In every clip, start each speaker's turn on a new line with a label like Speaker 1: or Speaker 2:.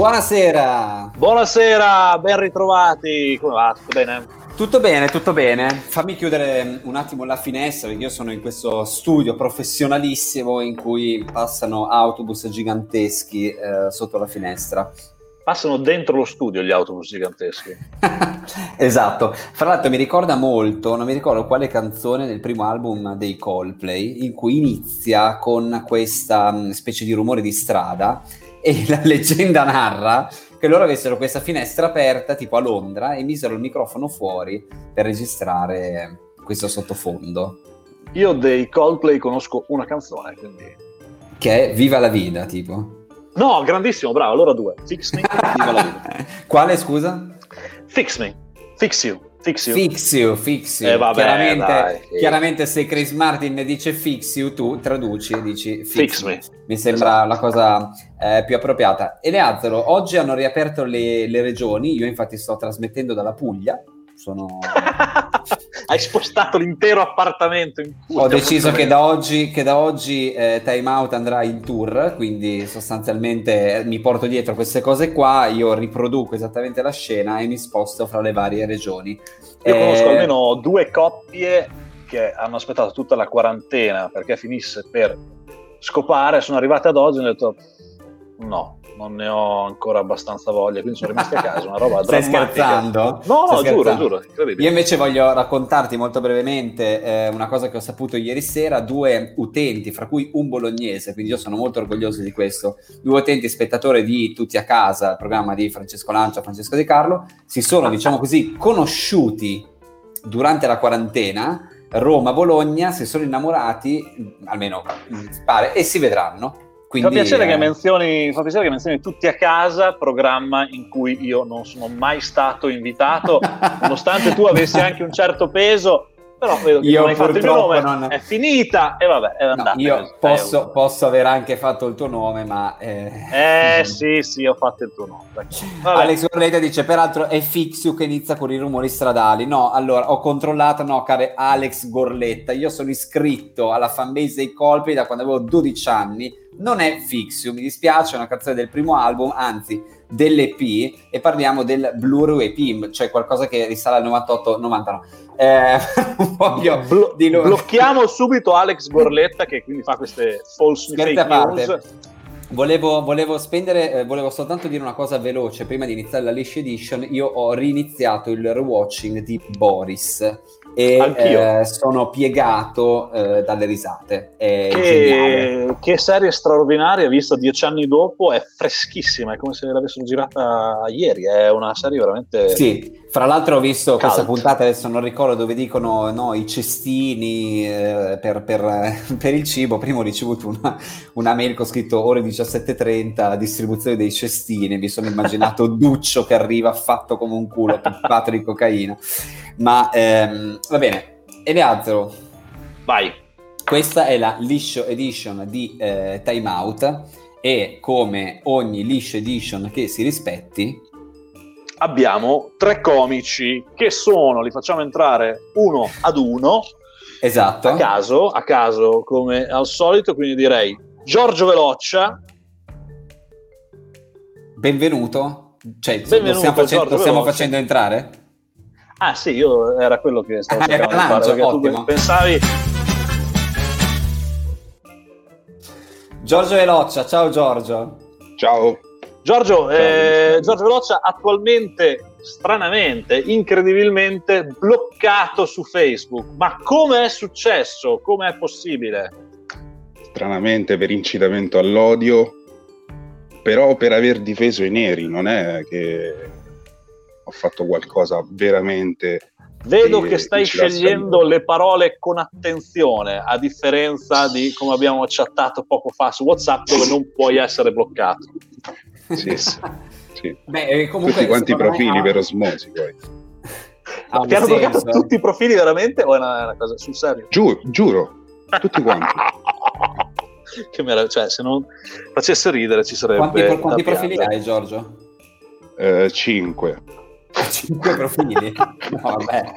Speaker 1: Buonasera.
Speaker 2: Buonasera, ben ritrovati. Come va? Tutto bene?
Speaker 1: Tutto bene, tutto bene. Fammi chiudere un attimo la finestra perché io sono in questo studio professionalissimo in cui passano autobus giganteschi eh, sotto la finestra.
Speaker 2: Passano dentro lo studio gli autobus giganteschi.
Speaker 1: esatto. Fra l'altro mi ricorda molto, non mi ricordo quale canzone del primo album dei Coldplay, in cui inizia con questa mm, specie di rumore di strada e la leggenda narra che loro avessero questa finestra aperta tipo a Londra e misero il microfono fuori per registrare questo sottofondo.
Speaker 2: Io dei Coldplay conosco una canzone, quindi...
Speaker 1: Che è Viva la vita, tipo.
Speaker 2: No, grandissimo, bravo, allora due. Fix me, Viva la vita.
Speaker 1: Quale, scusa?
Speaker 2: Fix me, fix you.
Speaker 1: Fix you. Fix you, fix you.
Speaker 2: Eh, vabbè,
Speaker 1: chiaramente,
Speaker 2: dai,
Speaker 1: chiaramente, se Chris Martin dice fix you, tu traduci e dici fix,
Speaker 2: fix
Speaker 1: me. Mi sembra esatto. la cosa eh, più appropriata. Eleazaro, oggi hanno riaperto le, le regioni, io infatti sto trasmettendo dalla Puglia, sono...
Speaker 2: Hai spostato l'intero appartamento in
Speaker 1: Ho deciso che da oggi, che da oggi eh, Time Out andrà in tour, quindi sostanzialmente eh, mi porto dietro queste cose qua, io riproduco esattamente la scena e mi sposto fra le varie regioni.
Speaker 2: Io eh... conosco almeno due coppie che hanno aspettato tutta la quarantena perché finisse per scopare, sono arrivate ad oggi e hanno detto no, non ne ho ancora abbastanza voglia, quindi sono rimasti a casa, una roba
Speaker 1: Stai scherzando?
Speaker 2: No, no,
Speaker 1: Stai
Speaker 2: giuro, giuro, incredibile.
Speaker 1: Io invece voglio raccontarti molto brevemente eh, una cosa che ho saputo ieri sera, due utenti, fra cui un bolognese, quindi io sono molto orgoglioso di questo, due utenti spettatori di Tutti a Casa, il programma di Francesco Lancia, Francesco Di Carlo, si sono, diciamo così, conosciuti durante la quarantena, Roma-Bologna, si sono innamorati, almeno pare, e si vedranno. Quindi,
Speaker 2: fa, piacere eh... menzioni, fa, piacere che menzioni, tutti a casa, programma in cui io non sono mai stato invitato, nonostante tu avessi anche un certo peso, però vedo che io non hai fatto il mio nome, non... è finita e vabbè, è andata.
Speaker 1: No, io posso, posso, aver anche fatto il tuo nome, ma... Eh,
Speaker 2: eh sì, sì, ho fatto il tuo nome.
Speaker 1: Alex Gorleta dice, peraltro è Fixio che inizia con i rumori stradali. No, allora, ho controllato, no, care Alex Gorletta, io sono iscritto alla fanbase dei colpi da quando avevo 12 anni, non è Fixio, mi dispiace, è una canzone del primo album, anzi dell'EP e parliamo del Blu-ray EP, cioè qualcosa che risale al 98-99. Eh,
Speaker 2: Blo- di lo... Blocchiamo subito Alex Gorletta che quindi fa queste false fake news.
Speaker 1: Volevo, volevo, spendere, eh, volevo soltanto dire una cosa veloce prima di iniziare la Lish Edition. Io ho riniziato il rewatching di Boris e eh, sono piegato eh, dalle risate.
Speaker 2: Che, che, serie straordinaria, vista dieci anni dopo, è freschissima, è come se l'avessero girata ieri, è una serie veramente...
Speaker 1: Sì, fra l'altro ho visto cult. questa puntata, adesso non ricordo dove dicono no, i cestini eh, per, per, per, il cibo, prima ho ricevuto una, una mail con scritto ore 17.30, distribuzione dei cestini, mi sono immaginato Duccio che arriva fatto come un culo, pippato di cocaina. Ma ehm, va bene, Eleazaro.
Speaker 2: Vai.
Speaker 1: Questa è la liscio edition di eh, Time Out e come ogni liscio edition che si rispetti
Speaker 2: abbiamo tre comici che sono, li facciamo entrare uno ad uno
Speaker 1: esatto.
Speaker 2: a caso, a caso come al solito, quindi direi Giorgio Veloccia
Speaker 1: benvenuto cioè, benvenuto, lo stiamo, facendo, lo stiamo facendo entrare?
Speaker 2: Ah sì, io era quello che stavo
Speaker 1: cercando di fare, perché tu
Speaker 2: pensavi...
Speaker 1: Giorgio Veloccia, ciao Giorgio.
Speaker 3: Ciao.
Speaker 2: Giorgio, eh, Giorgio Veloccia attualmente, stranamente, incredibilmente bloccato su Facebook. Ma come è successo? Come è possibile?
Speaker 3: Stranamente per incitamento all'odio, però per aver difeso i neri, non è che ho fatto qualcosa veramente...
Speaker 2: Vedo che stai scegliendo le parole con attenzione, a differenza di come abbiamo chattato poco fa su WhatsApp, dove non puoi essere bloccato.
Speaker 3: Sì, sì. Beh, eh, Tutti quanti i profili ha... per osmosi poi.
Speaker 2: Ah, ti hanno bloccato tutti i profili veramente o è una, una cosa sul serio?
Speaker 3: Giuro, giuro, tutti quanti.
Speaker 2: che meraviglia, cioè se non facesse ridere ci sarebbe...
Speaker 1: Quanti, quanti profili hai Giorgio?
Speaker 3: Eh, cinque.
Speaker 1: Cinque profili? No, vabbè.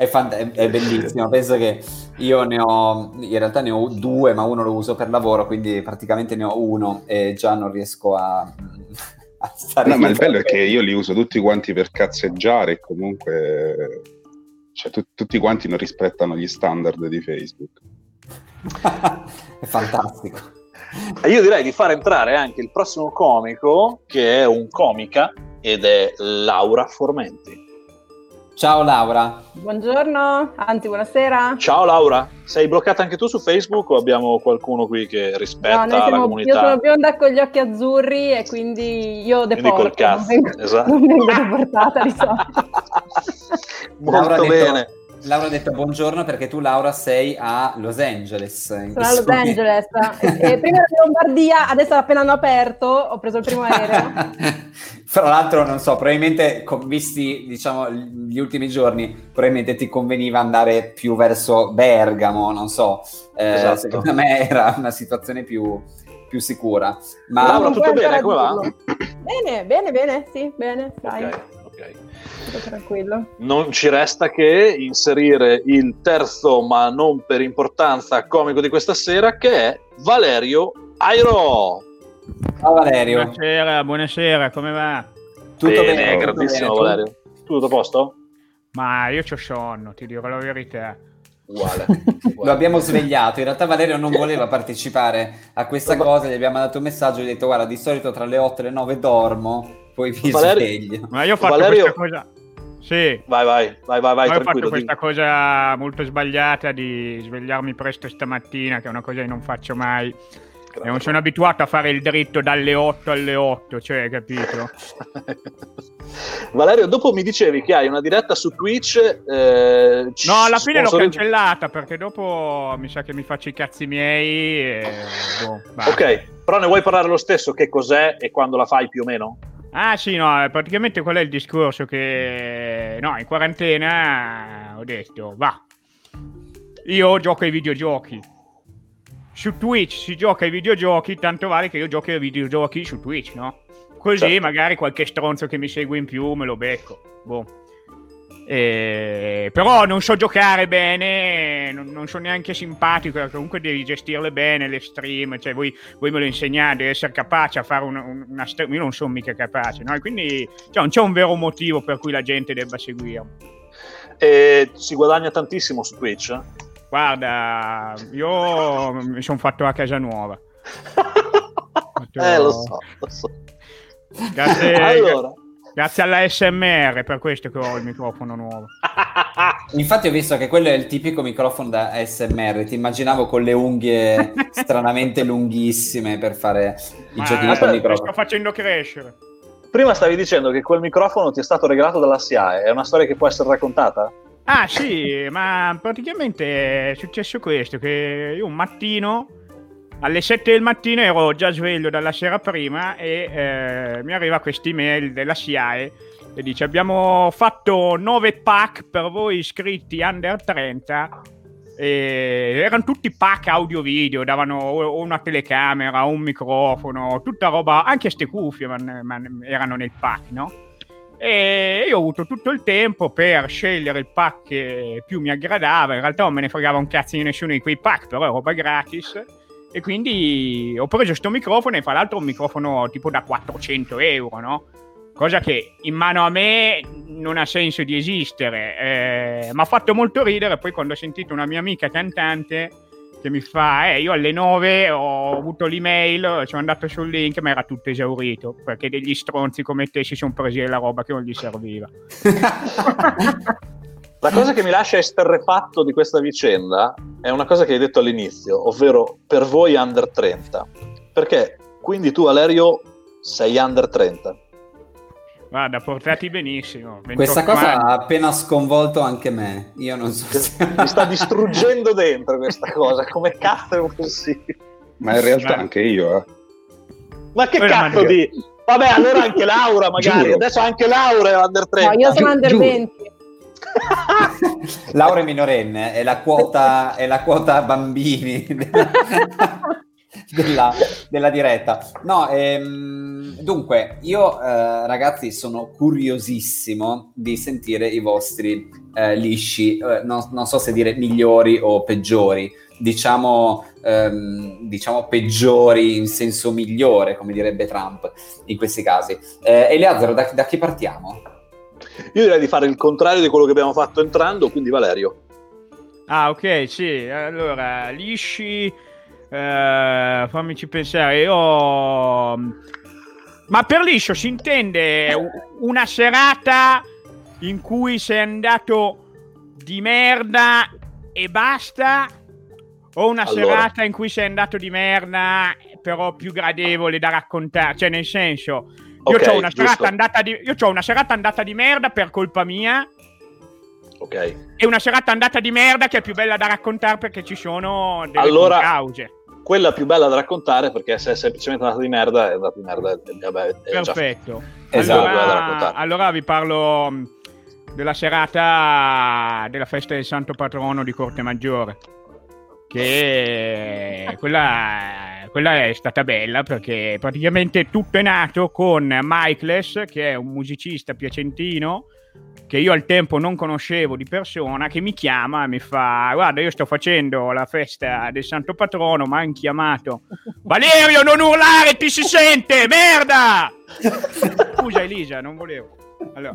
Speaker 1: È, fant- è, è, bellissimo. Penso che io ne ho, in realtà ne ho due, ma uno lo uso per lavoro, quindi praticamente ne ho uno e già non riesco a,
Speaker 3: a stare. No, ma il bello è che io li uso tutti quanti per cazzeggiare e comunque cioè, tu, tutti quanti non rispettano gli standard di Facebook.
Speaker 1: è fantastico.
Speaker 2: Io direi di far entrare anche il prossimo comico, che è un comica, ed è Laura Formenti.
Speaker 1: Ciao Laura.
Speaker 4: Buongiorno, anzi buonasera.
Speaker 2: Ciao Laura, sei bloccata anche tu su Facebook o abbiamo qualcuno qui che rispetta no, siamo, la comunità?
Speaker 4: Io sono bionda con gli occhi azzurri e quindi io deporto, quindi col cazzo, non vengo, esatto. non vengo deportata di solito.
Speaker 2: Molto Laura bene. Detto
Speaker 1: Laura ha detto buongiorno perché tu Laura sei a Los Angeles.
Speaker 4: Sono a Los Angeles. e, prima ero in Lombardia, adesso appena hanno aperto, ho preso il primo aereo.
Speaker 1: Fra l'altro, non so, probabilmente visti diciamo gli ultimi giorni, probabilmente ti conveniva andare più verso Bergamo, non so. Eh, esatto. Secondo me era una situazione più, più sicura.
Speaker 2: Ma Laura, tutto bene? Come va?
Speaker 4: Bene, bene, bene, sì, bene, dai. Okay
Speaker 2: ok. Tranquillo. Non ci resta che inserire il terzo, ma non per importanza, comico di questa sera, che è Valerio Airo.
Speaker 1: Ciao Valerio.
Speaker 5: Buonasera, buonasera, come va?
Speaker 2: Tutto bene, bene grandissimo bene, Valerio. Tutto a posto?
Speaker 5: Ma io ho sonno, ti dico la verità.
Speaker 2: Uguale,
Speaker 1: uguale. Lo abbiamo svegliato. In realtà Valerio non voleva partecipare a questa cosa, gli abbiamo dato un messaggio, gli ha detto guarda, di solito tra le 8 e le 9 dormo, poi mi Valerio... sveglio.
Speaker 5: Ma io ho fatto Valerio... questa cosa... Sì.
Speaker 2: Vai, vai, vai, vai, vai
Speaker 5: ho fatto questa cosa molto sbagliata di svegliarmi presto stamattina, che è una cosa che non faccio mai. E non sono abituato a fare il dritto dalle 8 alle 8, cioè, capito?
Speaker 2: Valerio, dopo mi dicevi che hai una diretta su Twitch.
Speaker 5: Eh, no, alla fine l'ho cancellata perché dopo mi sa che mi faccio i cazzi miei. E...
Speaker 2: Boh, ok, però ne vuoi parlare lo stesso? Che cos'è e quando la fai più o meno?
Speaker 5: Ah sì, no, praticamente qual è il discorso che... No, in quarantena ho detto, va, io gioco ai videogiochi. Su Twitch si gioca ai videogiochi, tanto vale che io giochi ai videogiochi su Twitch, no? Così certo. magari qualche stronzo che mi segue in più me lo becco. Boh. Eh, però non so giocare bene, non, non sono neanche simpatico, comunque devi gestirle bene le stream, cioè voi, voi me lo insegnate, essere capace a fare una, una stream, io non sono mica capace, no? quindi cioè, non c'è un vero motivo per cui la gente debba seguirmi.
Speaker 2: E si guadagna tantissimo su Twitch?
Speaker 5: Guarda, io mi sono fatto a casa nuova.
Speaker 2: eh, lo so, lo so.
Speaker 5: Grazie, allora. Grazie alla SMR, per questo che ho il microfono nuovo.
Speaker 1: Infatti ho visto che quello è il tipico microfono da SMR, ti immaginavo con le unghie stranamente lunghissime per fare i giochi con il microfono.
Speaker 5: sto facendo crescere.
Speaker 2: Prima stavi dicendo che quel microfono ti è stato regalato dalla SIAE, è una storia che può essere raccontata?
Speaker 5: Ah sì, ma praticamente è successo questo, che io un mattino alle 7 del mattino ero già sveglio dalla sera prima e eh, mi arriva questa email della SIAE che dice abbiamo fatto 9 pack per voi iscritti under 30 e erano tutti pack audio video davano una telecamera un microfono tutta roba anche ste cuffie man, man, erano nel pack no? e io ho avuto tutto il tempo per scegliere il pack che più mi aggradava in realtà non me ne fregava un cazzo di nessuno di quei pack però è roba gratis e quindi ho preso questo microfono e fra l'altro un microfono tipo da 400 euro, no? Cosa che in mano a me non ha senso di esistere. Eh, mi ha fatto molto ridere poi quando ho sentito una mia amica cantante che mi fa, eh, io alle 9 ho avuto l'email, sono andato sul link, ma era tutto esaurito, perché degli stronzi come te si sono presi la roba che non gli serviva.
Speaker 2: La cosa che mi lascia esterrefatto di questa vicenda è una cosa che hai detto all'inizio, ovvero per voi under 30. Perché quindi tu, Valerio, sei under 30.
Speaker 5: Guarda, portati benissimo.
Speaker 1: Questa cosa anni. ha appena sconvolto anche me. Io non so se...
Speaker 2: Mi sta distruggendo dentro questa cosa. Come cazzo è possibile?
Speaker 3: Ma in realtà Ma... anche io, eh.
Speaker 2: Ma che Poi cazzo di... Vabbè, allora anche Laura magari. Giuro. Adesso anche Laura è under 30.
Speaker 4: No, io sono under giuro. 20.
Speaker 1: Laura è minorenne, è la quota, è la quota bambini. della, della, diretta. No, ehm, dunque, io eh, ragazzi sono curiosissimo di sentire i vostri eh, lisci, eh, non, non, so se dire migliori o peggiori, diciamo, ehm, diciamo peggiori in senso migliore, come direbbe Trump in questi casi. Eh, Eleazaro, da, da chi partiamo?
Speaker 2: Io direi di fare il contrario di quello che abbiamo fatto entrando, quindi Valerio.
Speaker 5: Ah, ok, sì. Allora, lisci eh, fammici pensare, io... Ma per liscio si intende una serata in cui sei andato di merda e basta? O una allora. serata in cui sei andato di merda però più gradevole da raccontare? Cioè nel senso, io okay, ho una, una serata andata di merda per colpa mia.
Speaker 2: Ok?
Speaker 5: E una serata andata di merda che è più bella da raccontare perché ci sono delle allora, cause.
Speaker 2: quella più bella da raccontare perché se è semplicemente andata di merda è andata di merda e vabbè, è
Speaker 5: perfetto. Esatto. allora, allora vi parlo mm, della serata della festa del santo patrono di Corte Maggiore che quella, quella, è stata bella perché praticamente tutto è nato con Michaelis che è un musicista piacentino che io al tempo non conoscevo di persona, che mi chiama e mi fa: Guarda, io sto facendo la festa del Santo Patrono, ma hanno chiamato Valerio, non urlare, ti si sente, merda! Scusa, Elisa, non volevo. Allora,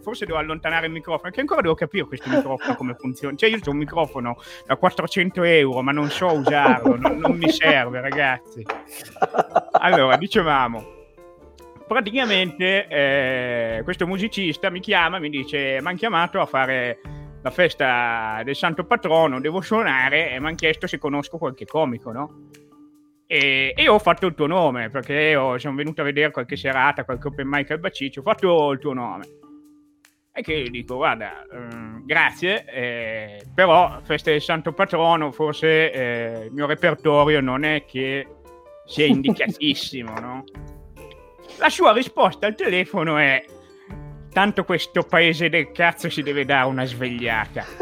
Speaker 5: forse devo allontanare il microfono, che ancora devo capire questo microfono come funziona. Cioè, io ho un microfono da 400 euro, ma non so usarlo, non, non mi serve, ragazzi. Allora, dicevamo praticamente eh, questo musicista mi chiama e mi dice: Mi hanno chiamato a fare la festa del santo patrono, devo suonare e mi hanno chiesto se conosco qualche comico, no? E, e, io ho fatto il tuo nome perché ho, sono venuto a vedere qualche serata, qualche open mic al Baciccio, ho fatto il tuo nome. E che gli dico, guarda, eh, grazie, eh, però festa del santo patrono forse eh, il mio repertorio non è che sia indicatissimo, no? La sua risposta al telefono è: Tanto questo paese del cazzo si deve dare una svegliata.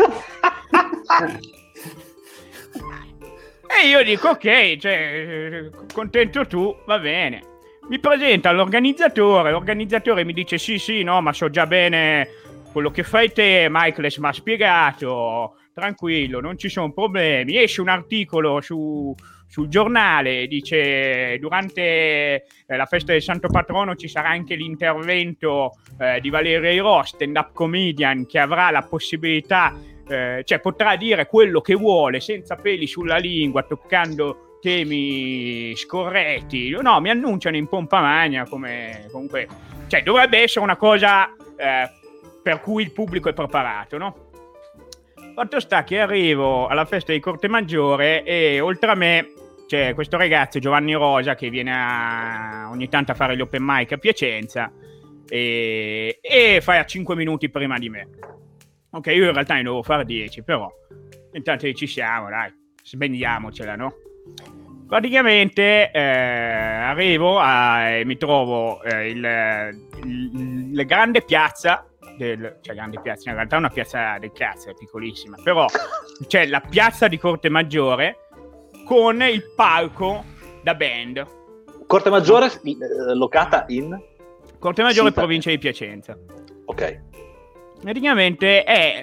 Speaker 5: e io dico: Ok, cioè, contento tu, va bene. Mi presenta l'organizzatore, l'organizzatore mi dice: Sì, sì, no, ma so già bene quello che fai te. Michaelis mi ha spiegato, tranquillo, non ci sono problemi. Esce un articolo su sul giornale dice durante eh, la festa del Santo Patrono ci sarà anche l'intervento eh, di Valerio Iro, stand-up comedian che avrà la possibilità, eh, cioè potrà dire quello che vuole senza peli sulla lingua, toccando temi scorretti. No, mi annunciano in pompa magna come comunque, cioè dovrebbe essere una cosa eh, per cui il pubblico è preparato, no? Fatto sta che arrivo alla festa di Corte Maggiore e oltre a me c'è questo ragazzo Giovanni Rosa che viene a, ogni tanto a fare gli open mic a Piacenza e, e a 5 minuti prima di me. Ok, io in realtà ne devo fare 10, però intanto ci siamo, dai, sbendiamocela, no? Praticamente eh, arrivo e mi trovo eh, il, il, la grande piazza del, cioè grande piazza, in realtà è una piazza del cazzo, è piccolissima, però c'è la piazza di Corte Maggiore con il palco da band.
Speaker 2: Corte Maggiore eh, locata in?
Speaker 5: Corte Maggiore, Sita. provincia di Piacenza.
Speaker 2: Ok.
Speaker 5: Praticamente è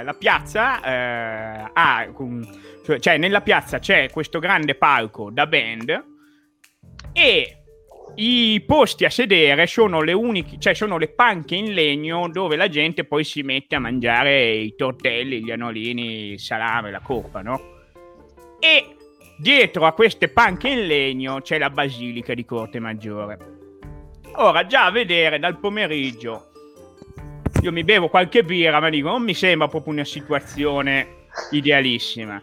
Speaker 5: eh, la piazza, eh, ha, cioè, cioè nella piazza c'è questo grande palco da band e i posti a sedere sono le uniche, cioè sono le panche in legno dove la gente poi si mette a mangiare i tortelli, gli anolini, il salame, la coppa, no? E dietro a queste panche in legno c'è la basilica di Corte Maggiore. Ora, già a vedere dal pomeriggio, io mi bevo qualche birra, ma dico, non mi sembra proprio una situazione idealissima.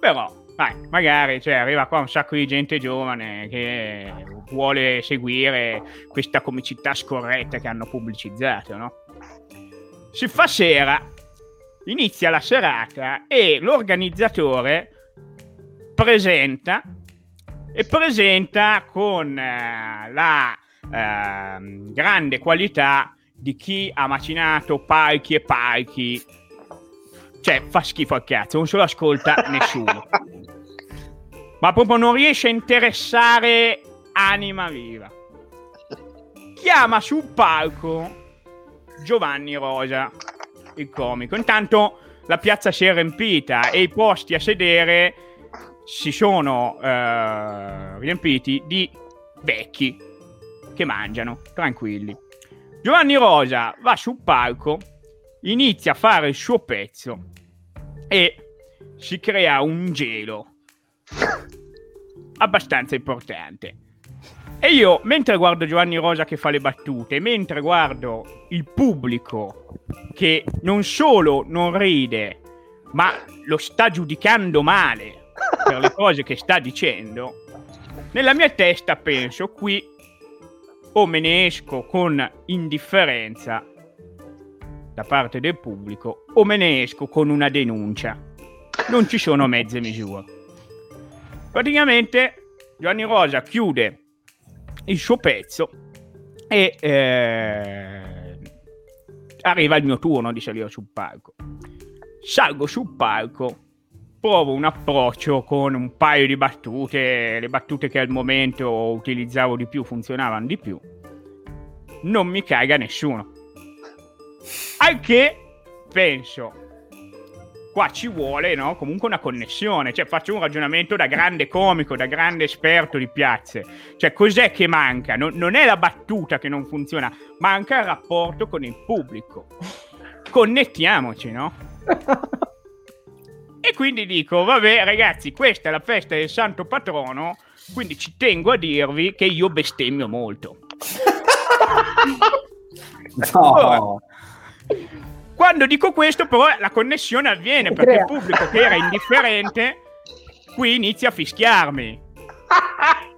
Speaker 5: Però Vai, magari cioè, arriva qua un sacco di gente giovane che vuole seguire questa comicità scorretta che hanno pubblicizzato, no? Si fa sera, inizia la serata e l'organizzatore presenta e presenta con eh, la eh, grande qualità di chi ha macinato palchi e palchi cioè, fa schifo al cazzo, non se lo ascolta nessuno. ma proprio non riesce a interessare anima viva. Chiama sul palco Giovanni Rosa, il comico. Intanto la piazza si è riempita e i posti a sedere si sono eh, riempiti di vecchi che mangiano, tranquilli. Giovanni Rosa va sul palco, inizia a fare il suo pezzo e si crea un gelo abbastanza importante. E io, mentre guardo Giovanni Rosa che fa le battute, mentre guardo il pubblico che non solo non ride, ma lo sta giudicando male per le cose che sta dicendo, nella mia testa penso qui o me ne esco con indifferenza da parte del pubblico o me ne esco con una denuncia. Non ci sono mezze misure. Praticamente Giovanni Rosa chiude il suo pezzo e eh, arriva il mio turno di salire sul palco. Salgo sul palco, provo un approccio con un paio di battute, le battute che al momento utilizzavo di più funzionavano di più. Non mi caga nessuno. Al che penso, qua ci vuole no? comunque una connessione, cioè faccio un ragionamento da grande comico, da grande esperto di piazze, cioè cos'è che manca? Non, non è la battuta che non funziona, manca il rapporto con il pubblico. Connettiamoci, no? e quindi dico, vabbè ragazzi, questa è la festa del santo patrono, quindi ci tengo a dirvi che io bestemmio molto. no. Oh, quando dico questo, però, la connessione avviene perché il pubblico che era indifferente qui inizia a fischiarmi.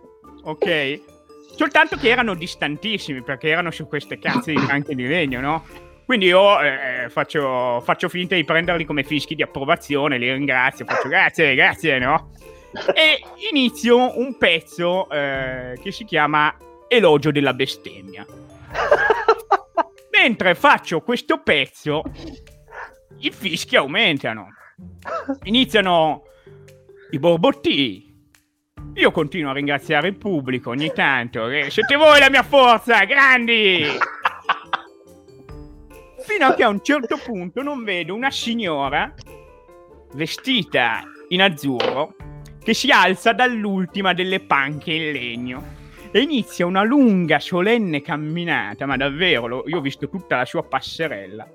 Speaker 5: Ok? Soltanto che erano distantissimi perché erano su queste cazzo di banche di legno, no? Quindi io eh, faccio, faccio, finta di prenderli come fischi di approvazione, li ringrazio, faccio grazie, grazie, no? E inizio un pezzo eh, che si chiama Elogio della bestemmia mentre faccio questo pezzo, i fischi aumentano. Iniziano i borbotti. Io continuo a ringraziare il pubblico ogni tanto. Eh, siete voi la mia forza, grandi! Fino a che a un certo punto non vedo una signora vestita in azzurro che si alza dall'ultima delle panche in legno e inizia una lunga, solenne camminata, ma davvero, lo, io ho visto tutta la sua passerella,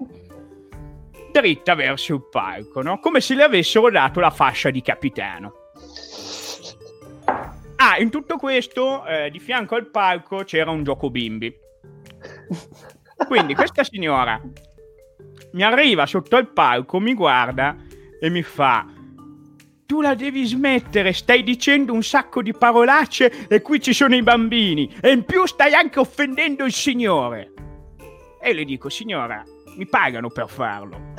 Speaker 5: dritta verso il palco, no? come se le avessero dato la fascia di capitano. Ah, in tutto questo, eh, di fianco al palco c'era un gioco bimbi. Quindi questa signora mi arriva sotto al palco, mi guarda e mi fa tu la devi smettere, stai dicendo un sacco di parolacce e qui ci sono i bambini e in più stai anche offendendo il Signore. E le dico, signora, mi pagano per farlo.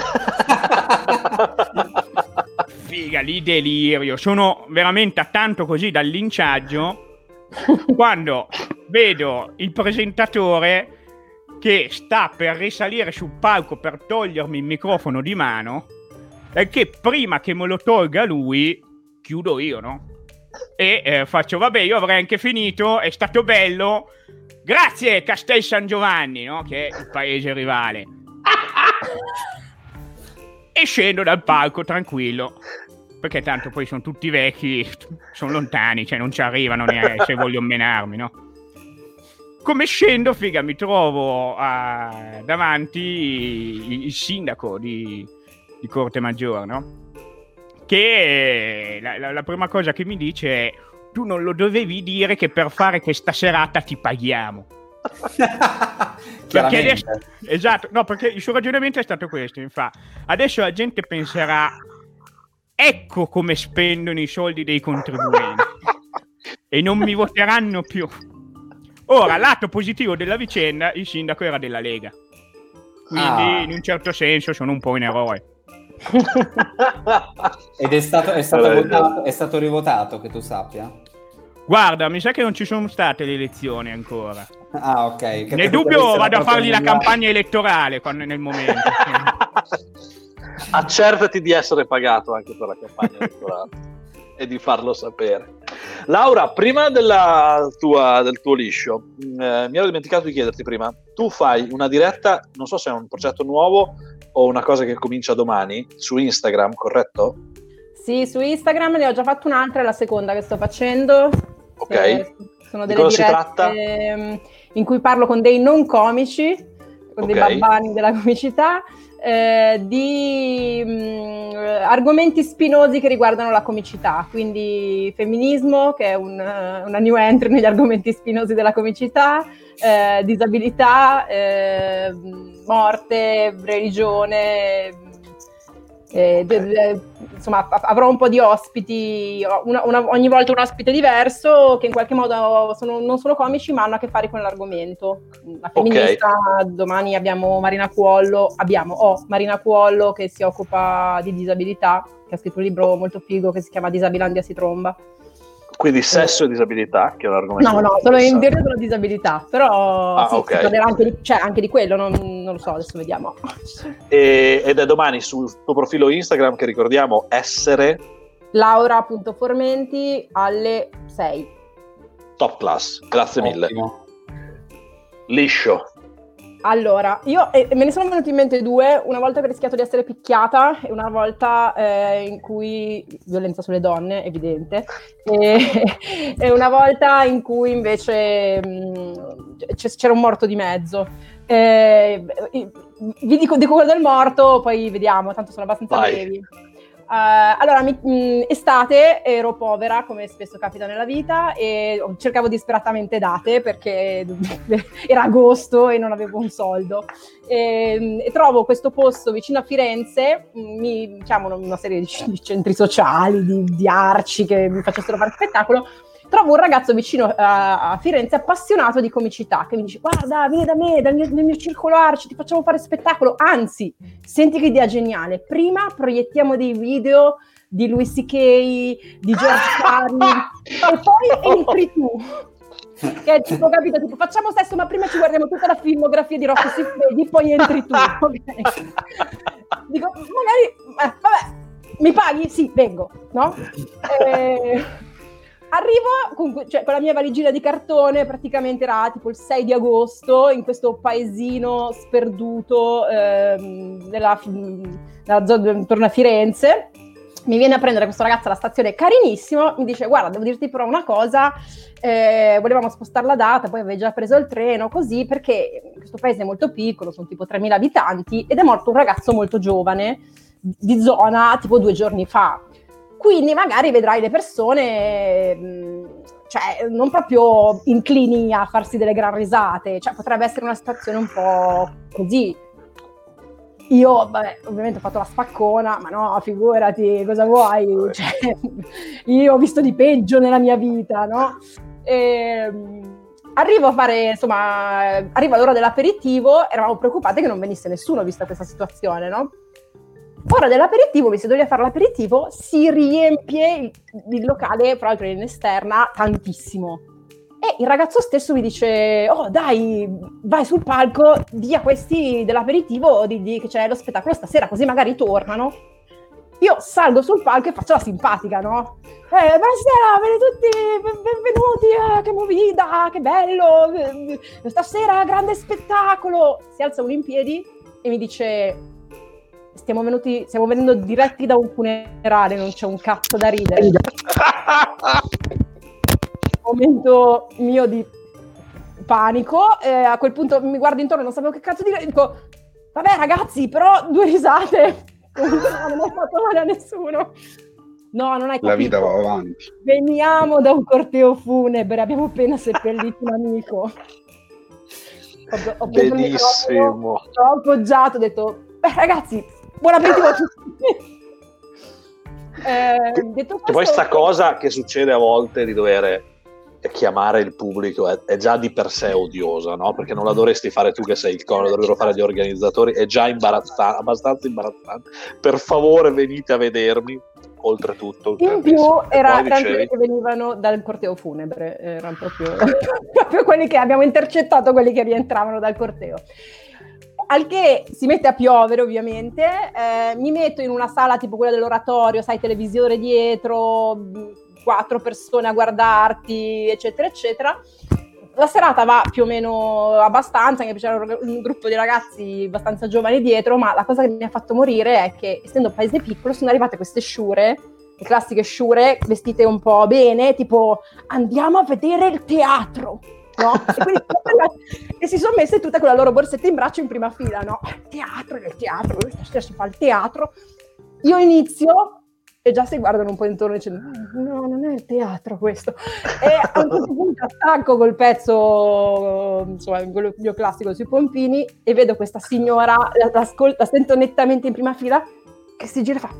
Speaker 5: Figa, lì delirio, sono veramente a tanto così dal linciaggio quando vedo il presentatore che sta per risalire sul palco per togliermi il microfono di mano è che prima che me lo tolga lui, chiudo io, no? E eh, faccio, vabbè, io avrei anche finito, è stato bello. Grazie Castel San Giovanni, no? Che è il paese rivale. e scendo dal palco tranquillo. Perché tanto poi sono tutti vecchi, sono lontani, cioè non ci arrivano neanche se voglio menarmi, no? Come scendo, figa, mi trovo uh, davanti il, il sindaco di, di Corte Maggiore, no? Che la, la, la prima cosa che mi dice è tu non lo dovevi dire che per fare questa serata ti paghiamo. perché adesso, esatto, no, perché il suo ragionamento è stato questo, infatti. Adesso la gente penserà ecco come spendono i soldi dei contribuenti e non mi voteranno più. Ora, lato positivo della vicenda, il sindaco era della Lega. Quindi ah. in un certo senso sono un po' un eroe.
Speaker 1: Ed è stato, è, stato votato, è stato rivotato, che tu sappia?
Speaker 5: Guarda, mi sa che non ci sono state le elezioni ancora.
Speaker 1: Ah, ok.
Speaker 5: Che nel dubbio vado a fargli la campagna elettorale quando, nel momento.
Speaker 2: Accertati di essere pagato anche per la campagna elettorale. e di farlo sapere. Laura, prima tua, del tuo liscio, eh, mi ero dimenticato di chiederti prima, tu fai una diretta, non so se è un progetto nuovo o una cosa che comincia domani, su Instagram, corretto?
Speaker 4: Sì, su Instagram ne ho già fatto un'altra, è la seconda che sto facendo.
Speaker 2: Ok. Eh,
Speaker 4: sono delle dirette ehm, in cui parlo con dei non comici, con okay. dei babbani della comicità eh, di mh, mm, argomenti spinosi che riguardano la comicità, quindi femminismo, che è un, una new entry negli argomenti spinosi della comicità, eh, disabilità, eh, morte, religione, eh, de, de, insomma, avrò un po' di ospiti, una, una, ogni volta un ospite diverso che in qualche modo sono, non sono comici ma hanno a che fare con l'argomento. La femminista, okay. domani abbiamo Marina Cuollo, abbiamo, oh, Marina Cuollo che si occupa di disabilità, che ha scritto un libro molto figo che si chiama Disabilandia si tromba.
Speaker 2: Quindi sesso e disabilità, che è un argomento.
Speaker 4: No, no, solo in teoria della disabilità, però ah, sì, okay. si anche di, cioè, anche di quello, non, non, lo so, adesso vediamo.
Speaker 2: E, ed è domani sul tuo profilo Instagram che ricordiamo essere
Speaker 4: laura.formenti alle 6.
Speaker 2: Top class, grazie Ottimo. mille. Liscio.
Speaker 4: Allora, io eh, me ne sono venuti in mente due, una volta che ho rischiato di essere picchiata e una volta eh, in cui, violenza sulle donne, evidente, e, e una volta in cui invece mh, mm, c'era un morto di mezzo. Eh, vi dico, dico quello del morto, poi vediamo, tanto sono abbastanza Vai. brevi. Uh, allora, mi, mh, mm, estate ero povera, come spesso capita nella vita, e cercavo disperatamente date perché era agosto e non avevo un soldo. E, mm, e trovo questo posto vicino a Firenze, mm, mi chiamano una serie di, di centri sociali, di, di arci che mi facessero fare spettacolo trovo un ragazzo vicino a, a, Firenze appassionato di comicità che mi dice guarda vieni da me dal mio, nel mio circolo arci ti facciamo fare spettacolo anzi senti che idea geniale prima proiettiamo dei video di Louis C.K. di George Carlin e poi entri tu che è tipo capito tipo facciamo sesso ma prima ci guardiamo tutta la filmografia di Rocco Siffredi poi entri tu okay. dico magari eh, vabbè mi paghi? Sì, vengo, no? Eh, Arrivo con, cioè, con, la mia valigina di cartone, praticamente era tipo il 6 di agosto, in questo paesino sperduto ehm, nella, zona intorno a Firenze. Mi viene a prendere questo ragazzo alla stazione carinissimo, mi dice guarda devo dirti però una cosa, eh, volevamo spostare la data, poi avevi già preso il treno, così perché questo paese è molto piccolo, sono tipo 3.000 abitanti ed è morto un ragazzo molto giovane di zona tipo due giorni fa quindi magari vedrai le persone, mm, cioè, non proprio inclini a farsi delle gran risate, cioè potrebbe essere una situazione un po' così. Io, vabbè, ovviamente ho fatto la spaccona, ma no, figurati, cosa vuoi? Cioè, io ho visto di peggio nella mia vita, no? E, ehm, arrivo a fare, insomma, arriva l'ora dell'aperitivo, eravamo preoccupati che non venisse nessuno vista questa situazione, no? Ora dell'aperitivo, mi si doveva fare l'aperitivo, si riempie il, il locale, fra l'altro in esterna, tantissimo. E il ragazzo stesso mi dice: Oh, dai, vai sul palco, di a questi dell'aperitivo di, di, che c'è lo spettacolo stasera, così magari tornano. Io salgo sul palco e faccio la simpatica, no? Eh, buonasera, bene tutti, benvenuti, eh, che movida, che bello, eh, stasera grande spettacolo. Si alza uno in piedi e mi dice: stiamo, venuti, stiamo venendo diretti da un funerale, non c'è un cazzo da ridere. Momento mio di panico, eh, a quel punto mi guardo intorno, non sapevo che cazzo dire, dico, vabbè ragazzi, però due risate, non ho fatto male a nessuno. No, non hai capito.
Speaker 3: La vita va avanti.
Speaker 4: Veniamo da un corteo funebre, abbiamo appena seppellito un amico.
Speaker 2: Ho, ho Benissimo.
Speaker 4: Ho appoggiato, ho detto, beh ragazzi, buon aperitivo a tutti.
Speaker 2: Eh, detto questo, poi sta cosa che succede a volte di dover chiamare il pubblico è, è, già di per sé odiosa, no? Perché non la dovresti fare tu che sei il cono, dovrebbero fare gli organizzatori, è già imbarazzante, abbastanza imbarazzante. Per favore venite a vedermi, oltretutto.
Speaker 4: In più era quelli che venivano dal corteo funebre, erano proprio, proprio quelli che abbiamo intercettato, quelli che rientravano dal corteo al che si mette a piovere ovviamente, eh, mi metto in una sala tipo quella dell'oratorio, sai, televisore dietro, quattro persone a guardarti, eccetera, eccetera. La serata va più o meno abbastanza, anche perché c'era un gruppo di ragazzi abbastanza giovani dietro, ma la cosa che mi ha fatto morire è che, essendo un paese piccolo, sono arrivate queste sciure, le classiche sciure, vestite un po' bene, tipo andiamo a vedere il teatro no? E, quindi, e si sono messe tutte con la loro borsetta in braccio in prima fila, no? Teatro, nel teatro, stasera si fa il teatro. Io inizio e già si guardano un po' intorno dicendo no, non è il teatro questo. E a un certo punto attacco col pezzo, insomma, quello mio classico sui pompini e vedo questa signora, la, la sento nettamente in prima fila, che si gira e fa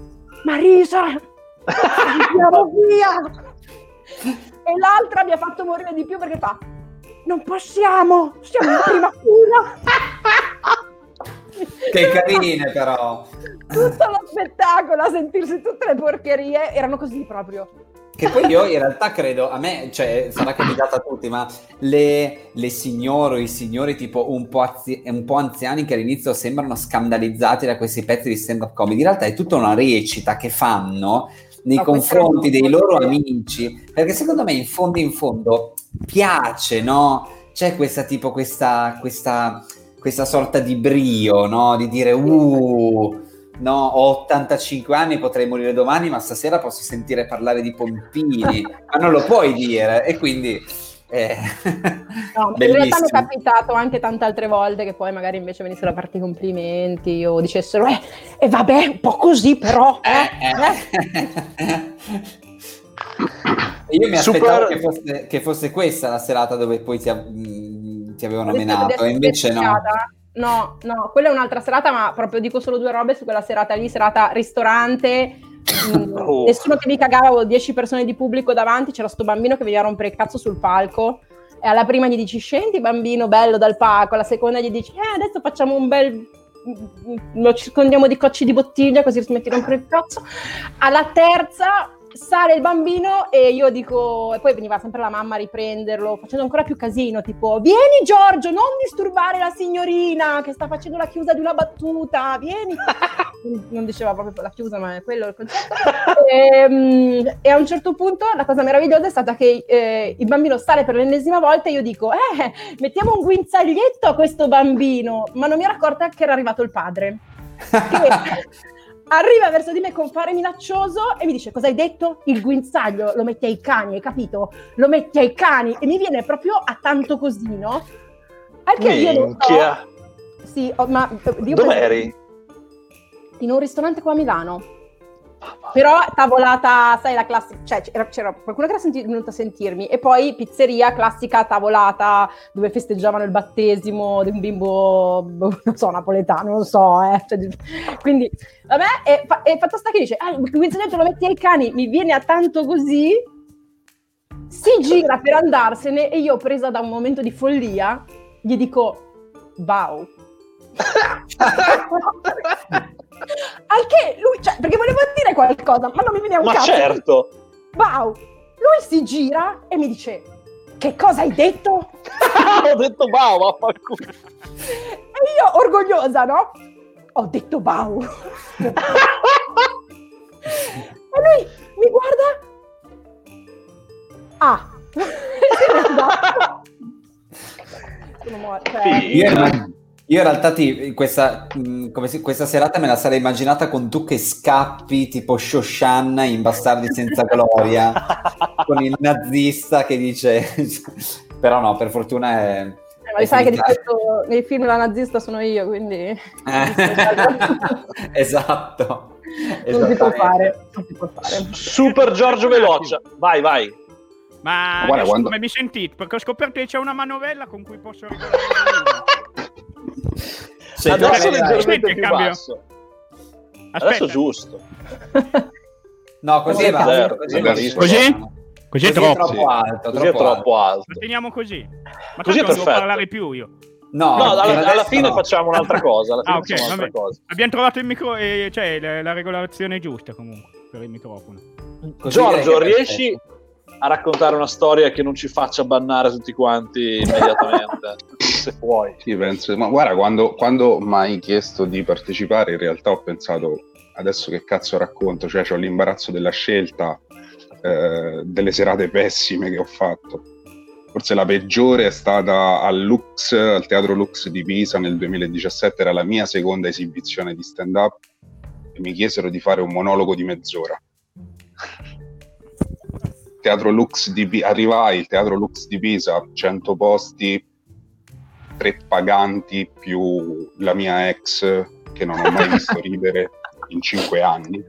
Speaker 4: Marisa, andiamo via! E l'altra mi ha fatto morire di più perché fa non possiamo, siamo in prima fila.
Speaker 1: che carine però.
Speaker 4: Tutto lo spettacolo, a sentirsi tutte le porcherie, erano così proprio.
Speaker 1: Che poi io in realtà credo, a me, cioè, sarà capitato a tutti, ma le, le signore o i signori tipo un po', azi- un po', anziani che all'inizio sembrano scandalizzati da questi pezzi di stand-up comedy, in realtà è tutta una recita che fanno nei no, confronti dei loro amici, perché secondo me in fondo in fondo piace, no? C'è questa tipo, questa, questa, questa sorta di brio, no? Di dire, uh, no, ho 85 anni, potrei morire domani, ma stasera posso sentire parlare di pompini, ma non lo puoi dire, e quindi... Eh,
Speaker 4: no, in realtà mi è capitato anche tante altre volte che poi magari invece venissero a farti i complimenti o dicessero eh, eh vabbè, un po' così però. Eh, eh.
Speaker 1: eh. Io mi aspettavo che fosse, che fosse, questa la serata dove poi ti, ti avevano menato, e invece no.
Speaker 4: No, no, quella è un'altra serata, ma proprio dico solo due robe su quella serata lì, serata ristorante, oh. nessuno che mi cagava, avevo 10 persone di pubblico davanti, c'era sto bambino che veniva a rompere il cazzo sul palco. E alla prima gli dici scendi bambino bello dal palco, alla seconda gli dici eh adesso facciamo un bel mm, lo circondiamo di cocci di bottiglia così smetti di rompere il cazzo, alla terza sale il bambino e io dico, e poi veniva sempre la mamma a riprenderlo, facendo ancora più casino, tipo, vieni Giorgio, non disturbare la signorina che sta facendo la chiusa di una battuta, vieni. non diceva proprio la chiusa, ma è quello il concetto. e, ehm, e, a un certo punto la cosa meravigliosa è stata che eh, il bambino sale per l'ennesima volta e io dico, eh, mettiamo un guinzaglietto a questo bambino, ma non mi ero accorta che era arrivato il padre. Che arriva verso di me con fare minaccioso e mi dice cosa hai detto? Il guinzaglio lo metti ai cani, hai capito? Lo metti ai cani e mi viene proprio a tanto così, no?
Speaker 2: Anche Minchia. io non so.
Speaker 4: Sì, oh, ma
Speaker 2: Dove eri?
Speaker 4: In un ristorante qua a Milano. Però tavolata, sai, la classica, cioè c'era, c'era qualcuno che era senti- venuto a sentirmi e poi pizzeria classica tavolata dove festeggiavano il battesimo di un bimbo, boh, non so, napoletano, non so, eh. Cioè, quindi, vabbè, e, fa- e fatto sta che dice, ah, il guinzaglietto lo metti ai cani, mi viene a tanto così, si gira per andarsene e io presa da un momento di follia gli dico, wow. Al che lui, cioè, perché volevo dire qualcosa, ma non mi veniva un
Speaker 2: ma
Speaker 4: cazzo.
Speaker 2: Ma certo!
Speaker 4: Wow! Lui si gira e mi dice, che cosa hai detto?
Speaker 2: Ho detto wow, vaffanculo.
Speaker 4: E io, orgogliosa, no? Ho detto wow. e lui mi guarda... Ah!
Speaker 1: Sono morta. Cioè... Io, io in realtà ti, questa, si, questa, serata me la sarei immaginata con tu che scappi tipo Shoshan in Bastardi senza gloria, con il nazista che dice... Però no, per fortuna è...
Speaker 4: Eh, ma sai che di questo, nei film la nazista sono io, quindi... Eh.
Speaker 1: esatto.
Speaker 4: Non si può fare. Non si può fare.
Speaker 2: Super Giorgio Veloccia, vai, vai.
Speaker 5: Ma Guarda, quando... come mi sentite? Perché ho scoperto che c'è una manovella con cui posso regolare
Speaker 2: cioè, Adesso leggermente più cambio. basso. Aspetta. Adesso giusto.
Speaker 1: No, così va.
Speaker 5: Zero, così, così? Così? Così è troppo,
Speaker 2: troppo alto. Così è troppo alto.
Speaker 5: Lo teniamo così. Ma
Speaker 2: così
Speaker 5: non devo parlare più io.
Speaker 2: No, no alla, alla, fine no. facciamo un'altra cosa. Alla fine
Speaker 5: ah, okay, un'altra cosa. Abbiamo trovato il micro, eh, cioè la, la, regolazione giusta comunque per il microfono.
Speaker 2: Così Giorgio, riesci, a raccontare una storia che non ci faccia bannare tutti quanti immediatamente, se puoi.
Speaker 3: Sì, penso, ma guarda, quando, quando mi hai chiesto di partecipare, in realtà ho pensato, adesso che cazzo racconto, cioè ho l'imbarazzo della scelta, eh, delle serate pessime che ho fatto. Forse la peggiore è stata al Lux, al Teatro Lux di Pisa nel 2017, era la mia seconda esibizione di stand-up e mi chiesero di fare un monologo di mezz'ora Teatro Lux di Pisa, arrivai, il Teatro Lux di Pisa, 100 posti, tre paganti più la mia ex che non ho mai visto ridere in cinque anni.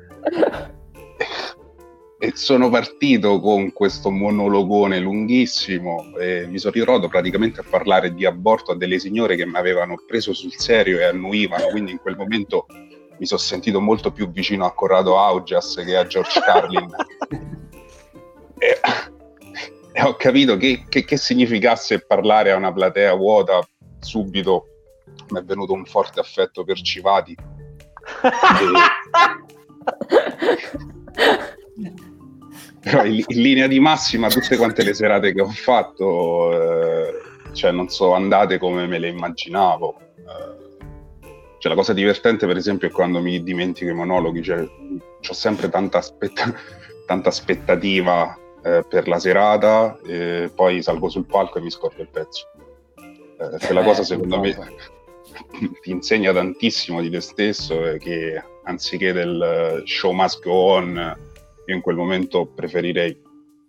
Speaker 3: E sono partito con questo monologone lunghissimo e mi sono ritrovato praticamente a parlare di aborto a delle signore che mi avevano preso sul serio e annuivano, quindi in quel momento mi sono sentito molto più vicino a Corrado Augias che a George Carlin. e, e ho capito che, che, che, significasse parlare a una platea vuota subito. Mi è venuto un forte affetto per Civati. Però in, in, linea di massima tutte quante le serate che ho fatto eh, cioè non so andate come me le immaginavo. Eh, cioè la cosa divertente per esempio è quando mi dimentico i monologhi cioè ho sempre tanta, aspetta- tanta aspettativa eh, per la serata, e poi salgo sul palco e mi scordo il pezzo. Eh, quella cosa secondo me ti insegna tantissimo di te stesso e che anziché del show must go on, io in quel momento preferirei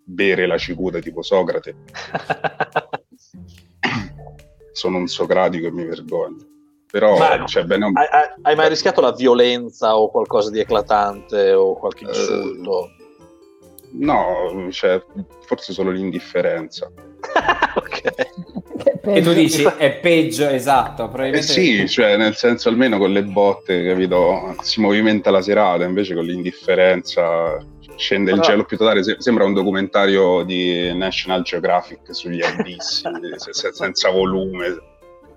Speaker 3: bere la cicuta tipo Socrate. Sono un socratico e mi vergogno. Però,
Speaker 2: Ma, cioè, bene, hai, hai, mai rischiato la violenza o qualcosa di eclatante o qualche insulto?
Speaker 3: No, cioè, forse solo l'indifferenza.
Speaker 1: ok. E tu dici è peggio, esatto.
Speaker 3: Eh sì, cioè, nel senso almeno con le botte, capito? Si movimenta la serata, invece con l'indifferenza scende Però... il cielo più totale. Sembra un documentario di National Geographic sugli abissi, senza volume.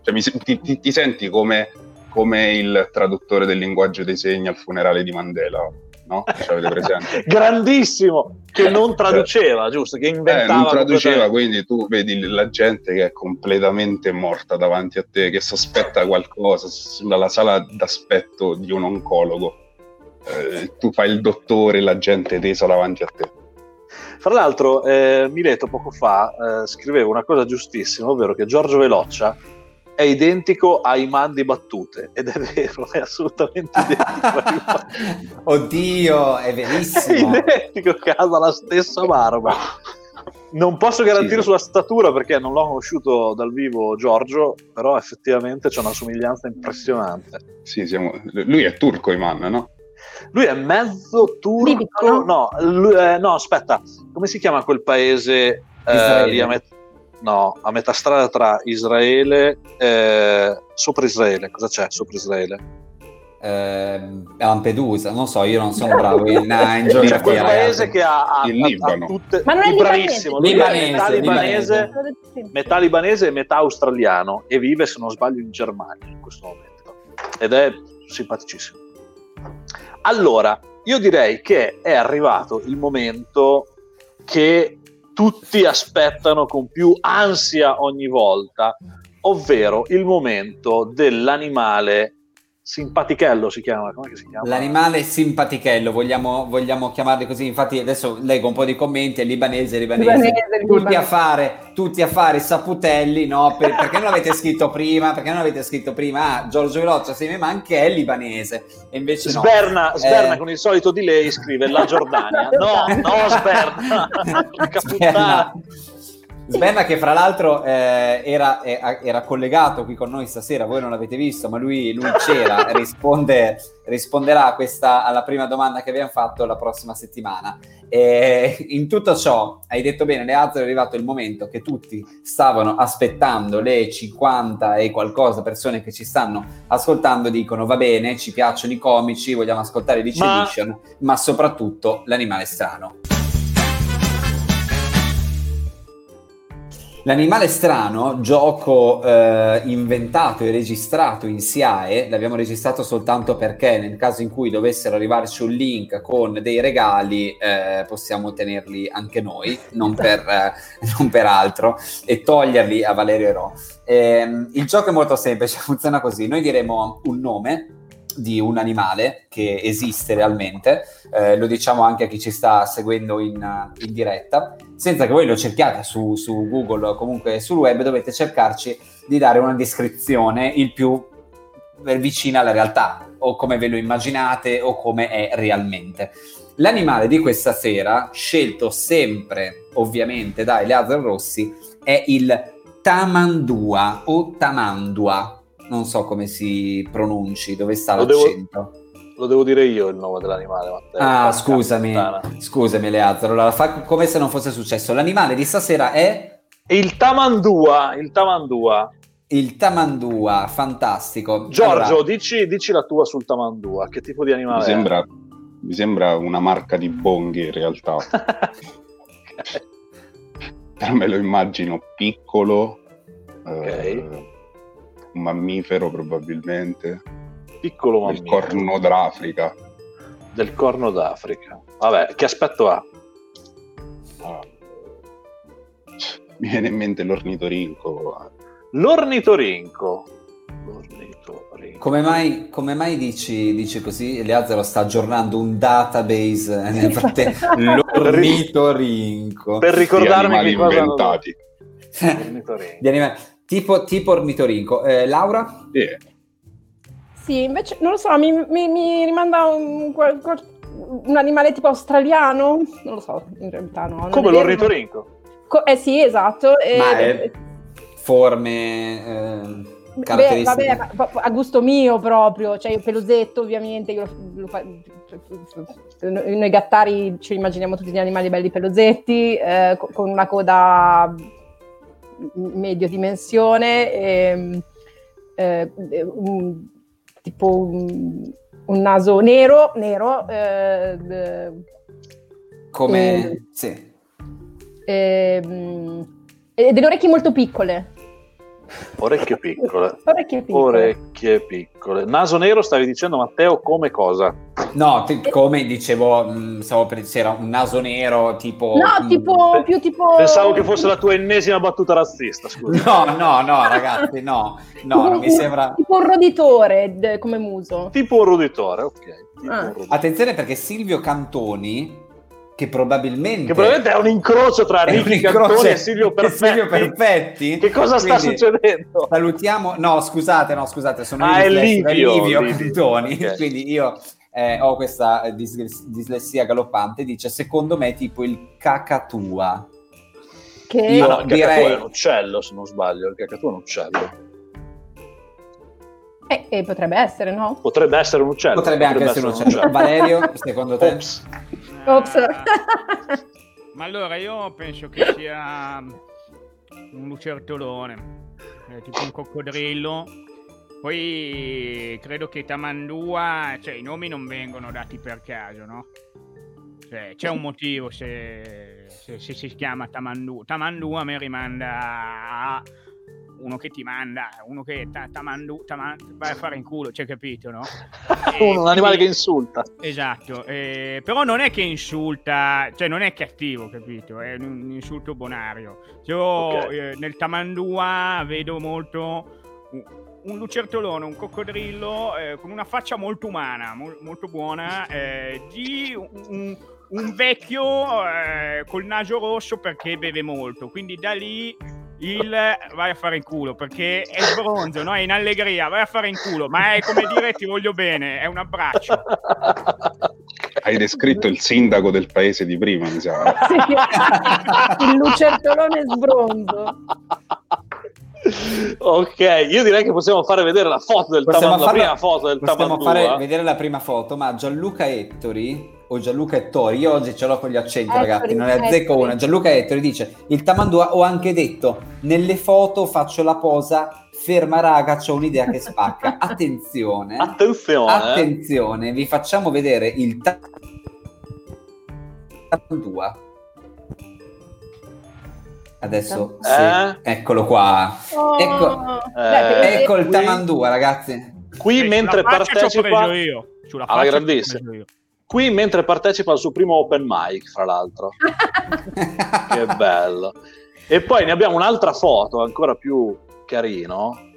Speaker 3: Cioè, mi, ti, ti, ti, senti come, come il traduttore del linguaggio dei segni al funerale di Mandela no?
Speaker 2: Grandissimo, che non traduceva, giusto? Che inventava.
Speaker 3: Eh, non traduceva, quindi tu vedi la gente che è completamente morta davanti a te, che sospetta qualcosa, sembra la sala d'aspetto di un oncologo. Eh, tu fai il dottore, la gente tesa davanti a te.
Speaker 2: Fra l'altro, eh, Mileto poco fa eh, scriveva una cosa giustissima, ovvero che Giorgio Veloccia è identico ai man di battute ed è vero, è assolutamente identico.
Speaker 1: Oddio, è verissimo.
Speaker 2: È identico, che ha la stessa barba. Non posso garantire sì. sulla statura perché non l'ho conosciuto dal vivo Giorgio, però effettivamente c'è una somiglianza impressionante.
Speaker 3: Sì, siamo... lui è turco Iman, no?
Speaker 2: Lui è mezzo turco, Libico, no? Lui, eh, no, aspetta, come si chiama quel paese eh, lì a metà? No, a metà strada tra Israele e sopra Israele. Cosa c'è sopra Israele?
Speaker 1: Eh, Lampedusa, non so, io non sono bravo in, in geografia.
Speaker 2: C'è quel paese che ha, ha,
Speaker 3: il Libano.
Speaker 2: Ha tutte, Ma non è bravissimo, libanese, metà, libanese, libanese. metà libanese e metà australiano e vive, se non sbaglio, in Germania in questo momento. Ed è simpaticissimo. Allora, io direi che è arrivato il momento che tutti aspettano con più ansia ogni volta, ovvero il momento dell'animale Simpatichello si chiama, come si chiama?
Speaker 1: L'animale simpatichello, vogliamo, vogliamo chiamarli così. Infatti, adesso leggo un po' di commenti: è libanese, libanese. libanese tutti, libanese. A fare, tutti a fare saputelli, no? Per, perché non l'avete scritto prima? Perché non l'avete scritto prima? Ah, Giorgio Veloccia, sì, ma anche è libanese. E invece no.
Speaker 2: Sberna, Sberna eh... con il solito di lei scrive la Giordania. no, no, Sberna.
Speaker 1: Sberna. Sberna che fra l'altro eh, era, eh, era, collegato qui con noi stasera, voi non l'avete visto, ma lui, lui c'era, risponde, risponderà questa, alla prima domanda che abbiamo fatto la prossima settimana. E in tutto ciò, hai detto bene, Leazzo, è arrivato il momento che tutti stavano aspettando, le 50 e qualcosa persone che ci stanno ascoltando dicono va bene, ci piacciono i comici, vogliamo ascoltare Dice ma... Edition, ma soprattutto l'animale strano. L'animale strano, gioco eh, inventato e registrato in SIAE, l'abbiamo registrato soltanto perché nel caso in cui dovessero arrivarci un link con dei regali eh, possiamo tenerli anche noi, non per, eh, non per, altro, e toglierli a Valerio Ero. Ehm, il gioco è molto semplice, funziona così, noi diremo un nome di un animale che esiste realmente, eh, lo diciamo anche a chi ci sta seguendo in, in diretta, senza che voi lo cerchiate su, su, Google o comunque sul web, dovete cercarci di dare una descrizione il più vicina alla realtà, o come ve lo immaginate o come è realmente. L'animale di questa sera, scelto sempre ovviamente da Eleazar Rossi, è il tamandua o tamandua non so come si pronunci, dove sta lo l'accento.
Speaker 2: Devo, lo devo dire io il nome dell'animale, Matteo.
Speaker 1: Ah, scusami, scusami Leazzaro, allora fa come se non fosse successo. L'animale di stasera è...
Speaker 2: Il tamandua, il tamandua.
Speaker 1: Il tamandua, fantastico.
Speaker 2: Giorgio, allora... dici, dici, la tua sul tamandua, che tipo di animale
Speaker 3: mi sembra, mi sembra una marca di bonghi in realtà. okay. Però me lo immagino piccolo. Ok. Eh, un mammifero probabilmente.
Speaker 2: Piccolo mammifero.
Speaker 3: Il corno d'Africa.
Speaker 2: Del corno d'Africa. Vabbè, che aspetto ha?
Speaker 3: Ah. Mi viene in mente l'ornitorinco.
Speaker 1: L'ornitorinco. Come mai, come mai dici, dici, così? Eleazaro sta aggiornando un database nel frattempo. L'ornitorinco.
Speaker 2: Per ricordarmi
Speaker 3: di animali inventati.
Speaker 1: Di animali. Tipo, tipo ornitorinco. Eh, Laura?
Speaker 3: Yeah.
Speaker 4: Sì, invece non lo so, mi, mi, mi rimanda un, un, animale tipo australiano? Non lo so, in realtà no.
Speaker 2: Come l'ornitorinco?
Speaker 4: Co- eh sì, esatto.
Speaker 1: E... Ma è
Speaker 4: forme...
Speaker 1: Eh... Beh, vabbè,
Speaker 4: a gusto mio proprio, cioè il pelosetto ovviamente, io lo, lo, noi gattari ci immaginiamo tutti gli animali belli pelosetti, eh, con una coda medio dimensione, e, eh, un, tipo un, un, naso nero, nero eh,
Speaker 1: come... Eh, sì.
Speaker 4: e delle orecchie molto piccole.
Speaker 2: Orecchie piccole.
Speaker 4: Orecchie piccole.
Speaker 2: Orecchie piccole. Naso nero stavi dicendo Matteo come cosa?
Speaker 1: No, t- come dicevo, mh, mm, stavo per dire un naso nero tipo...
Speaker 4: No, tipo, più tipo...
Speaker 2: Pensavo che fosse la tua ennesima battuta razzista, scusa.
Speaker 1: No, no, no, ragazzi, no. No, non mi sembra...
Speaker 4: Tipo un roditore come muso.
Speaker 2: Tipo un roditore, ok.
Speaker 1: Ah. Un roditore. Attenzione perché Silvio Cantoni che probabilmente...
Speaker 2: Che probabilmente è un incrocio tra Ricky e Silvio Perfetti. Silvio
Speaker 1: Perfetti.
Speaker 2: Che cosa Quindi, sta succedendo?
Speaker 1: Salutiamo... No, scusate, no, scusate, sono
Speaker 2: ah, io Livio,
Speaker 1: Livio, Livio Cantoni. Okay. Quindi io eh, ho questa dis- dislessia galoppante, dice secondo me tipo il cacatua.
Speaker 2: Che io ah, no, il direi... è un uccello, se non sbaglio, il cacatua è un uccello.
Speaker 4: Eh, eh, potrebbe essere, no?
Speaker 2: Potrebbe essere un uccello.
Speaker 1: Potrebbe, potrebbe anche essere un uccello. uccello. Valerio, secondo te?
Speaker 4: Ops. Ops.
Speaker 5: ma allora io penso che sia un lucertolone, eh, tipo un coccodrillo. Poi credo che Tamandua, cioè i nomi non vengono dati per caso, no? Cioè, c'è un motivo se, se, se si chiama Tamandua. Tamandua me rimanda a uno che ti manda, uno che taman, vai a fare in culo, c'è capito, no?
Speaker 2: E, un animale che insulta.
Speaker 5: Esatto, eh, però non è che insulta, cioè non è cattivo, capito? È un, un insulto bonario. Io okay. eh, nel tamandua vedo molto un lucertolone, un coccodrillo eh, con una faccia molto umana, mo- molto buona, eh, di un, un vecchio eh, col naso rosso perché beve molto. Quindi da lì il vai a fare in culo perché è sbronzo, no? è in allegria, vai a fare in culo, ma è come dire ti voglio bene, è un abbraccio.
Speaker 3: Hai descritto il sindaco del paese di prima, mi sa. Sì.
Speaker 4: il lucertolone sbronzo.
Speaker 2: ok, io direi che possiamo fare vedere la foto del Tamandua, la prima foto del
Speaker 1: Possiamo fare vedere la prima foto, ma Gianluca Ettori o Gianluca Ettori, io oggi ce l'ho con gli accenti Ettori, ragazzi, non è azzecco una. Gianluca Ettori dice, il Tamandua ho anche detto, nelle foto faccio la posa, ferma raga, c'ho un'idea che spacca. Attenzione,
Speaker 2: attenzione,
Speaker 1: attenzione, vi facciamo vedere il Tamandua Adesso
Speaker 2: Eh?
Speaker 1: sì, eccolo qua.
Speaker 4: Oh.
Speaker 1: Ecco,
Speaker 2: Eh,
Speaker 1: ecco il Tamandua, ragazzi.
Speaker 2: Qui mentre partecipa...
Speaker 5: io.
Speaker 2: Alla grandissima. Qui mentre partecipa al suo primo open mic, fra l'altro. che bello. E poi ne abbiamo un'altra foto ancora più carino.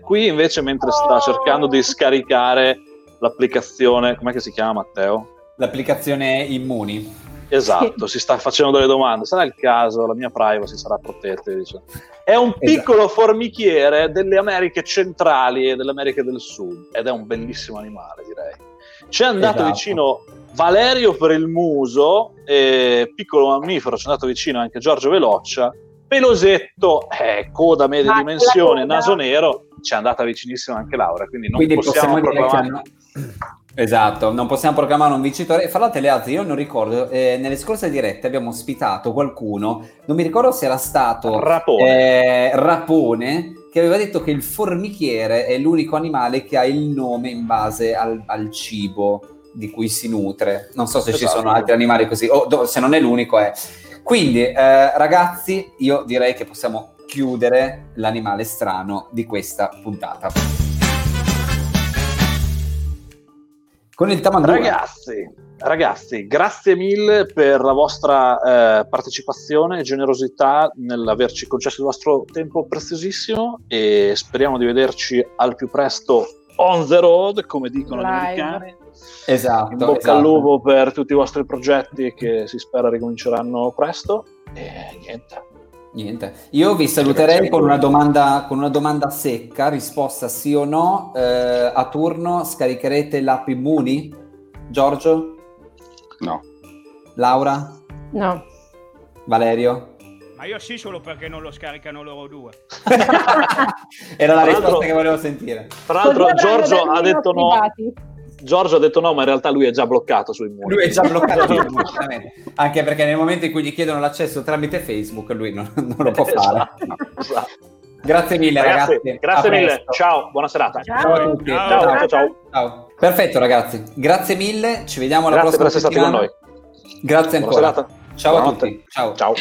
Speaker 2: Qui invece mentre sta cercando di scaricare l'applicazione, com'è che si chiama Matteo?
Speaker 1: L'applicazione Immuni.
Speaker 2: Esatto, si sta facendo delle domande. Sarà il caso, la mia privacy sarà protetta. dice. È un piccolo formichiere delle Americhe centrali e delle Americhe del Sud ed è un bellissimo animale, direi. Ci è andato
Speaker 1: Esatto.
Speaker 2: vicino Valerio per il muso, e piccolo mammifero, ci è andato vicino anche Giorgio Veloccia. Pelosetto, eh, coda dimensioni,
Speaker 4: la coda.
Speaker 2: naso nero, ci è andata vicinissima anche Laura, quindi non
Speaker 1: Quindi
Speaker 2: possiamo,
Speaker 1: possiamo,
Speaker 2: proclamare.
Speaker 1: Esatto, non possiamo proclamare un vincitore. Fra l'altro, le altre, io non ricordo, eh, nelle scorse dirette abbiamo ospitato qualcuno, non mi ricordo se era stato
Speaker 2: Rapone.
Speaker 1: eh, Rapone, che aveva detto che il formichiere è l'unico animale che ha il nome in base al, al cibo di cui si nutre. Non so se ci
Speaker 2: Esatto.
Speaker 1: sono altri animali così, o do- se non è l'unico è. Quindi, eh, ragazzi, io direi che possiamo chiudere l'animale strano di questa puntata. Con il tamandua.
Speaker 2: Ragazzi, ragazzi, grazie mille per la vostra eh, partecipazione e generosità nell'averci concesso il vostro tempo preziosissimo e speriamo di vederci al più presto on the road, come dicono gli
Speaker 4: Live.
Speaker 2: americani.
Speaker 1: Esatto.
Speaker 2: In bocca
Speaker 1: esatto.
Speaker 2: al lupo per tutti i vostri progetti che si spera ricominceranno presto. E niente.
Speaker 1: Niente. Io vi saluterei con una domanda, con una domanda secca, risposta sì o no. Eh, a turno scaricherete l'app Immuni? Giorgio?
Speaker 3: No.
Speaker 1: Laura?
Speaker 4: No.
Speaker 1: Valerio?
Speaker 5: Ma io sì, solo perché non lo scaricano loro due.
Speaker 1: Era la risposta che volevo sentire.
Speaker 2: Tra l'altro, Giorgio ha detto no.
Speaker 4: dati.
Speaker 2: Giorgio ha detto no, ma in realtà lui è già bloccato sui muri.
Speaker 1: Lui è già bloccato su Immuni, veramente. anche perché nel momento in cui gli chiedono l'accesso tramite Facebook lui non, non lo può fare.
Speaker 2: Esatto, esatto.
Speaker 1: Grazie mille
Speaker 2: Ragazzi,
Speaker 1: ragazzi.
Speaker 2: grazie
Speaker 1: A
Speaker 2: mille.
Speaker 1: presto.
Speaker 2: Ciao, buona serata.
Speaker 4: Ciao.
Speaker 1: Ciao a tutti.
Speaker 2: Ciao. Ciao, ciao,
Speaker 1: ciao. Perfetto ragazzi, grazie mille, ci vediamo alla
Speaker 2: Grazie per
Speaker 1: prossima
Speaker 2: essere stati con
Speaker 1: settimana.
Speaker 2: noi.
Speaker 1: Grazie
Speaker 2: Buona
Speaker 1: ancora.
Speaker 2: serata.
Speaker 1: Ciao a
Speaker 2: Buonanotte.
Speaker 1: tutti. Ciao.
Speaker 2: Ciao.